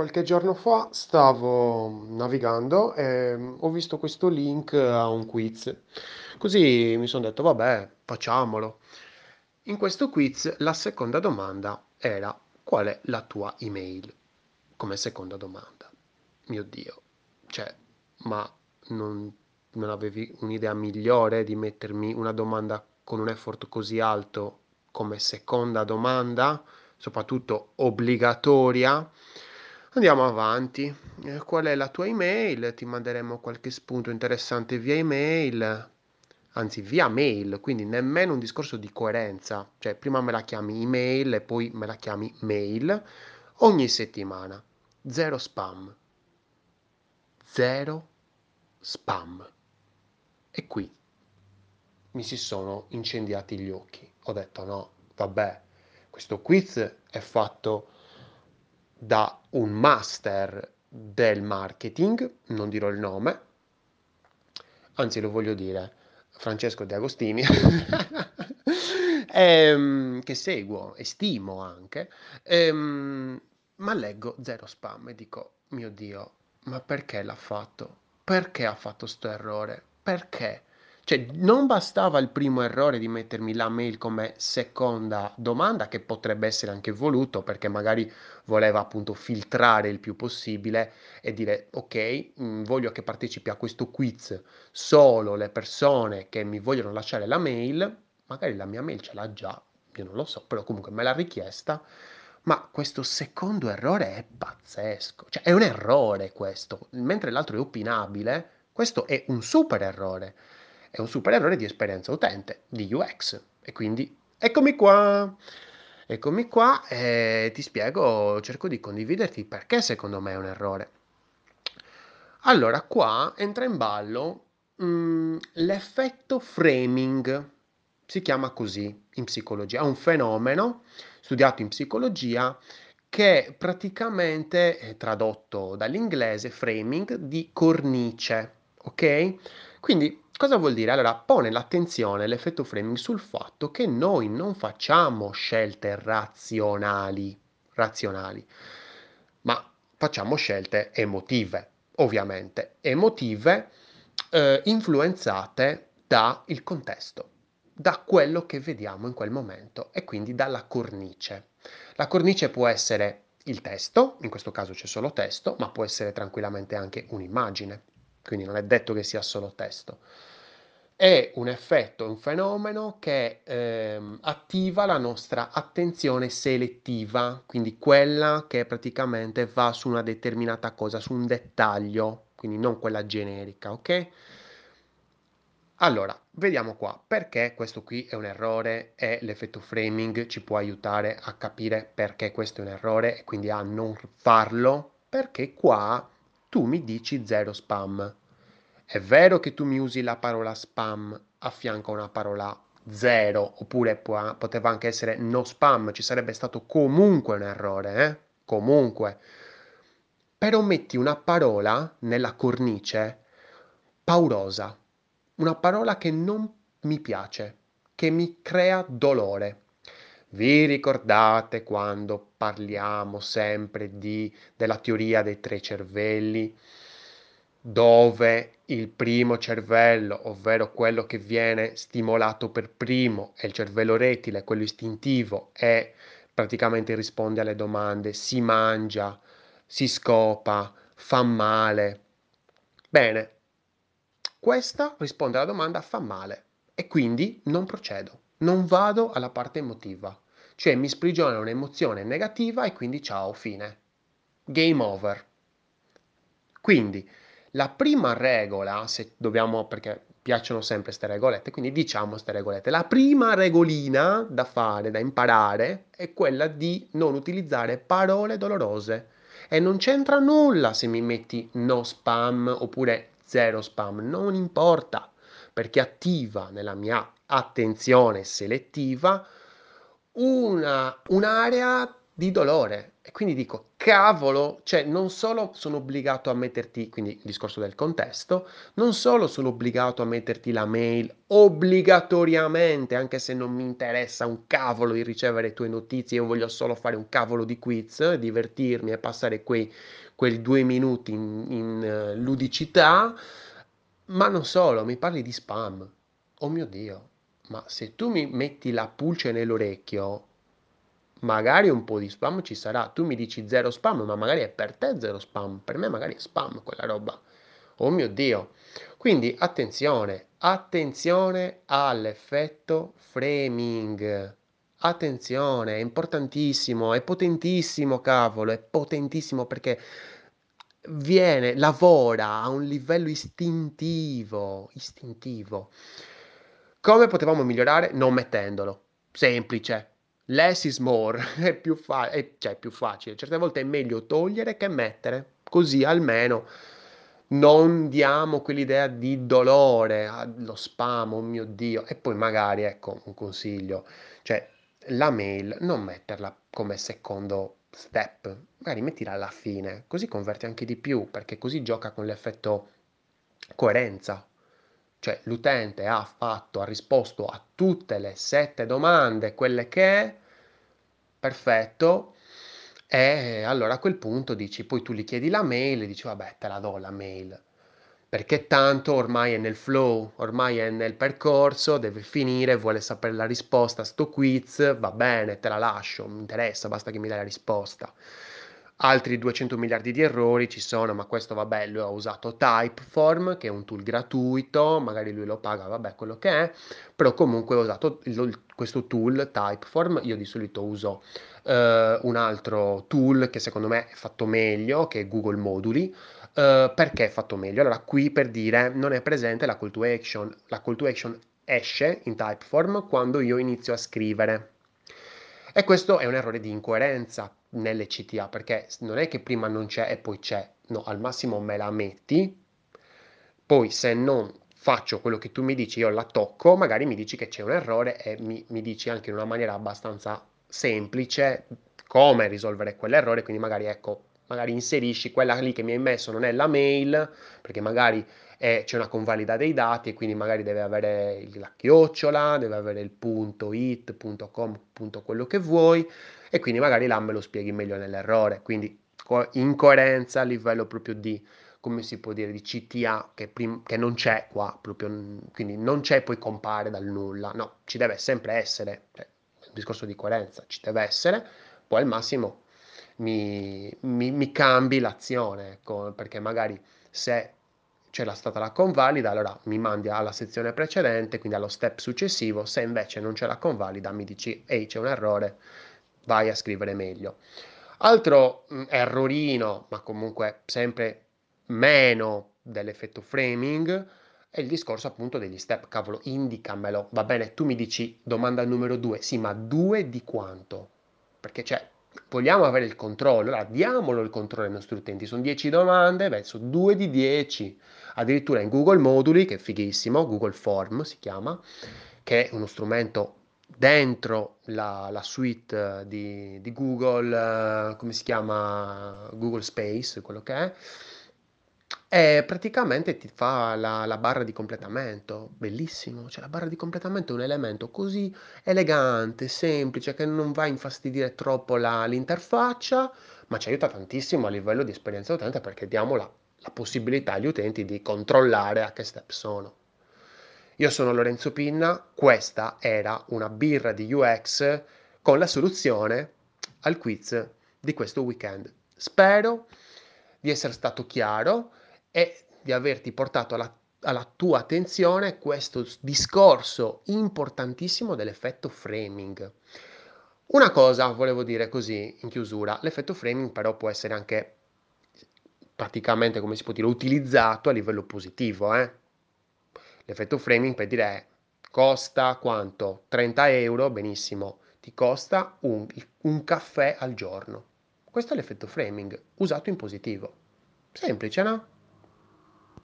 Qualche giorno fa stavo navigando e ho visto questo link a un quiz. Così mi sono detto, vabbè, facciamolo. In questo quiz la seconda domanda era qual è la tua email? Come seconda domanda. Mio Dio, cioè, ma non, non avevi un'idea migliore di mettermi una domanda con un effort così alto come seconda domanda, soprattutto obbligatoria? Andiamo avanti. Eh, qual è la tua email? Ti manderemo qualche spunto interessante via email, anzi via mail, quindi nemmeno un discorso di coerenza, cioè prima me la chiami email e poi me la chiami mail ogni settimana. Zero spam. Zero spam. E qui mi si sono incendiati gli occhi. Ho detto no, vabbè, questo quiz è fatto da un master del marketing, non dirò il nome, anzi lo voglio dire, Francesco De Agostini, ehm, che seguo e stimo anche, ehm, ma leggo zero spam e dico, mio Dio, ma perché l'ha fatto? Perché ha fatto sto errore? Perché? Cioè, non bastava il primo errore di mettermi la mail come seconda domanda, che potrebbe essere anche voluto, perché magari voleva appunto filtrare il più possibile e dire, ok, mm, voglio che partecipi a questo quiz solo le persone che mi vogliono lasciare la mail, magari la mia mail ce l'ha già, io non lo so, però comunque me l'ha richiesta. Ma questo secondo errore è pazzesco, cioè è un errore questo, mentre l'altro è opinabile, questo è un super errore è un super errore di esperienza utente, di UX. E quindi eccomi qua. Eccomi qua e ti spiego, cerco di condividerti perché secondo me è un errore. Allora, qua entra in ballo mh, mm, l'effetto framing, si chiama così in psicologia, è un fenomeno studiato in psicologia che praticamente è tradotto dall'inglese framing di cornice, ok? Quindi cosa vuol dire? Allora pone l'attenzione, l'effetto framing sul fatto che noi non facciamo scelte razionali, razionali, ma facciamo scelte emotive, ovviamente, emotive eh, influenzate dal contesto, da quello che vediamo in quel momento e quindi dalla cornice. La cornice può essere il testo, in questo caso c'è solo testo, ma può essere tranquillamente anche un'immagine quindi non è detto che sia solo testo. È un effetto, un fenomeno che ehm, attiva la nostra attenzione selettiva, quindi quella che praticamente va su una determinata cosa, su un dettaglio, quindi non quella generica, ok? Allora, vediamo qua perché questo qui è un errore e l'effetto framing ci può aiutare a capire perché questo è un errore e quindi a non farlo, perché qua tu mi dici zero spam. È vero che tu mi usi la parola spam a fianco a una parola zero, oppure può, poteva anche essere no spam, ci sarebbe stato comunque un errore, eh? Comunque. Però metti una parola nella cornice paurosa, una parola che non mi piace, che mi crea dolore. Vi ricordate quando parliamo sempre di, della teoria dei tre cervelli, dove il primo cervello, ovvero quello che viene stimolato per primo, è il cervello rettile, quello istintivo, e praticamente risponde alle domande si mangia, si scopa, fa male. Bene, questa risponde alla domanda fa male e quindi non procedo non vado alla parte emotiva, cioè mi sprigiona un'emozione negativa e quindi ciao, fine. Game over. Quindi la prima regola, se dobbiamo, perché piacciono sempre queste regolette, quindi diciamo queste regolette, la prima regolina da fare, da imparare, è quella di non utilizzare parole dolorose. E non c'entra nulla se mi metti no spam oppure zero spam, non importa, perché attiva nella mia attenzione selettiva una, un'area di dolore E quindi dico: "Cavolo!" Cioè, non solo sono obbligato a metterti quindi il discorso del contesto, non solo sono obbligato a metterti la mail obbligatoriamente, anche se non mi interessa un cavolo di ricevere le tue notizie, io voglio solo fare un cavolo di quiz, divertirmi e passare quei quei 2 minuti in in ludicità, ma non solo, mi parli di spam. Oh mio Dio, ma se tu mi metti la pulce nell'orecchio magari un po' di spam ci sarà. Tu mi dici 0 spam, ma magari è per te 0 spam, per me magari è spam quella roba. Oh mio Dio. Quindi attenzione, attenzione all'effetto framing. Attenzione, è importantissimo, è potentissimo, cavolo, è potentissimo perché viene lavora a un livello istintivo, istintivo. Come potevamo migliorare? Non mettendolo. Semplice. Less is more, è più fa è cioè più facile. Certe volte è meglio togliere che mettere, così almeno non diamo quell'idea di dolore, ah, lo spam, oh mio Dio. E poi magari, ecco, un consiglio, cioè la mail non metterla come secondo step, magari mettila alla fine, così converti anche di più, perché così gioca con l'effetto coerenza. Cioè l'utente ha fatto ha risposto a tutte le 7 domande, quelle che perfetto, e allora a quel punto dici poi tu gli chiedi la mail e dici: "Vabbè, te la do la mail". Perché tanto ormai è nel flow, ormai è nel percorso, deve finire, vuole sapere la risposta 'sto quiz, va bene, te la lascio, mi interessa, basta che mi dai la risposta. Altri 200 miliardi di errori ci sono, ma questo vabbè, lui ha usato Typeform, che è un tool gratuito, magari lui lo paga, vabbè, quello che è, però comunque ho usato il questo tool Typeform, io di solito uso, ehm, un altro tool che secondo me è fatto meglio, che è Google Moduli, Uhm, perché è fatto meglio? Allora, qui per dire non è presente la call to action. La call to action esce in Typeform quando io inizio a scrivere. E questo è un errore di incoerenza nelle CTA, perché non è che prima non c'è e poi c'è. No, al massimo me la metti, poi se non faccio quello che tu mi dici, io la tocco, magari mi dici che c'è un errore e mi mi dici anche in una maniera abbastanza semplice come risolvere quell'errore, quindi magari ecco magari inserisci quella lì che mi hai messo non è la mail, perché magari è, c'è una convalida dei dati e quindi magari deve avere la chiocciola, deve avere il punto it, punto com, punto quello che vuoi e quindi magari là me lo spieghi meglio nell'errore, quindi incoerenza a livello proprio di come si può dire, di CTA che, prim- che non c'è qua, proprio, quindi non c'è poi compare dal nulla, no, ci deve sempre essere, cioè, un discorso di coerenza, ci deve essere, poi al massimo mi, mi, mi cambi l'azione, ecco, perché magari se c'era stata la convalida, allora mi mandi alla sezione precedente, quindi allo step successivo, se invece non c'è la convalida mi dici ehi c'è un errore, vai a scrivere meglio. Altro mh, errorino, ma comunque sempre meno dell'effetto framing, è il discorso appunto degli step, cavolo, indicamelo, va bene, tu mi dici domanda numero due, sì, ma due di quanto? Perché c'è vogliamo avere il controllo, allora diamolo il controllo ai nostri utenti, sono 10 domande, verso 2 di 10, addirittura in Google Moduli, che è fighissimo, Google Form si chiama, che è uno strumento dentro la, la suite di, di Google, come si chiama, Google Space, quello che è, e praticamente ti fa la la barra di completamento, bellissimo, cioè la barra di completamento è un elemento così elegante, semplice, che non va a infastidire troppo la l'interfaccia, ma ci aiuta tantissimo a livello di esperienza utente perché diamo la la possibilità agli utenti di controllare a che step sono. Io sono Lorenzo Pinna, questa era una birra di UX con la soluzione al quiz di questo weekend. Spero di essere stato chiaro e di averti portato alla, alla tua attenzione questo discorso importantissimo dell'effetto framing. Una cosa volevo dire così in chiusura, l'effetto framing però può essere anche praticamente, come si può dire, utilizzato a livello positivo. Eh? L'effetto framing per dire costa quanto? 30 euro, benissimo, ti costa un, un caffè al giorno. Questo è l'effetto framing, usato in positivo. Semplice, no?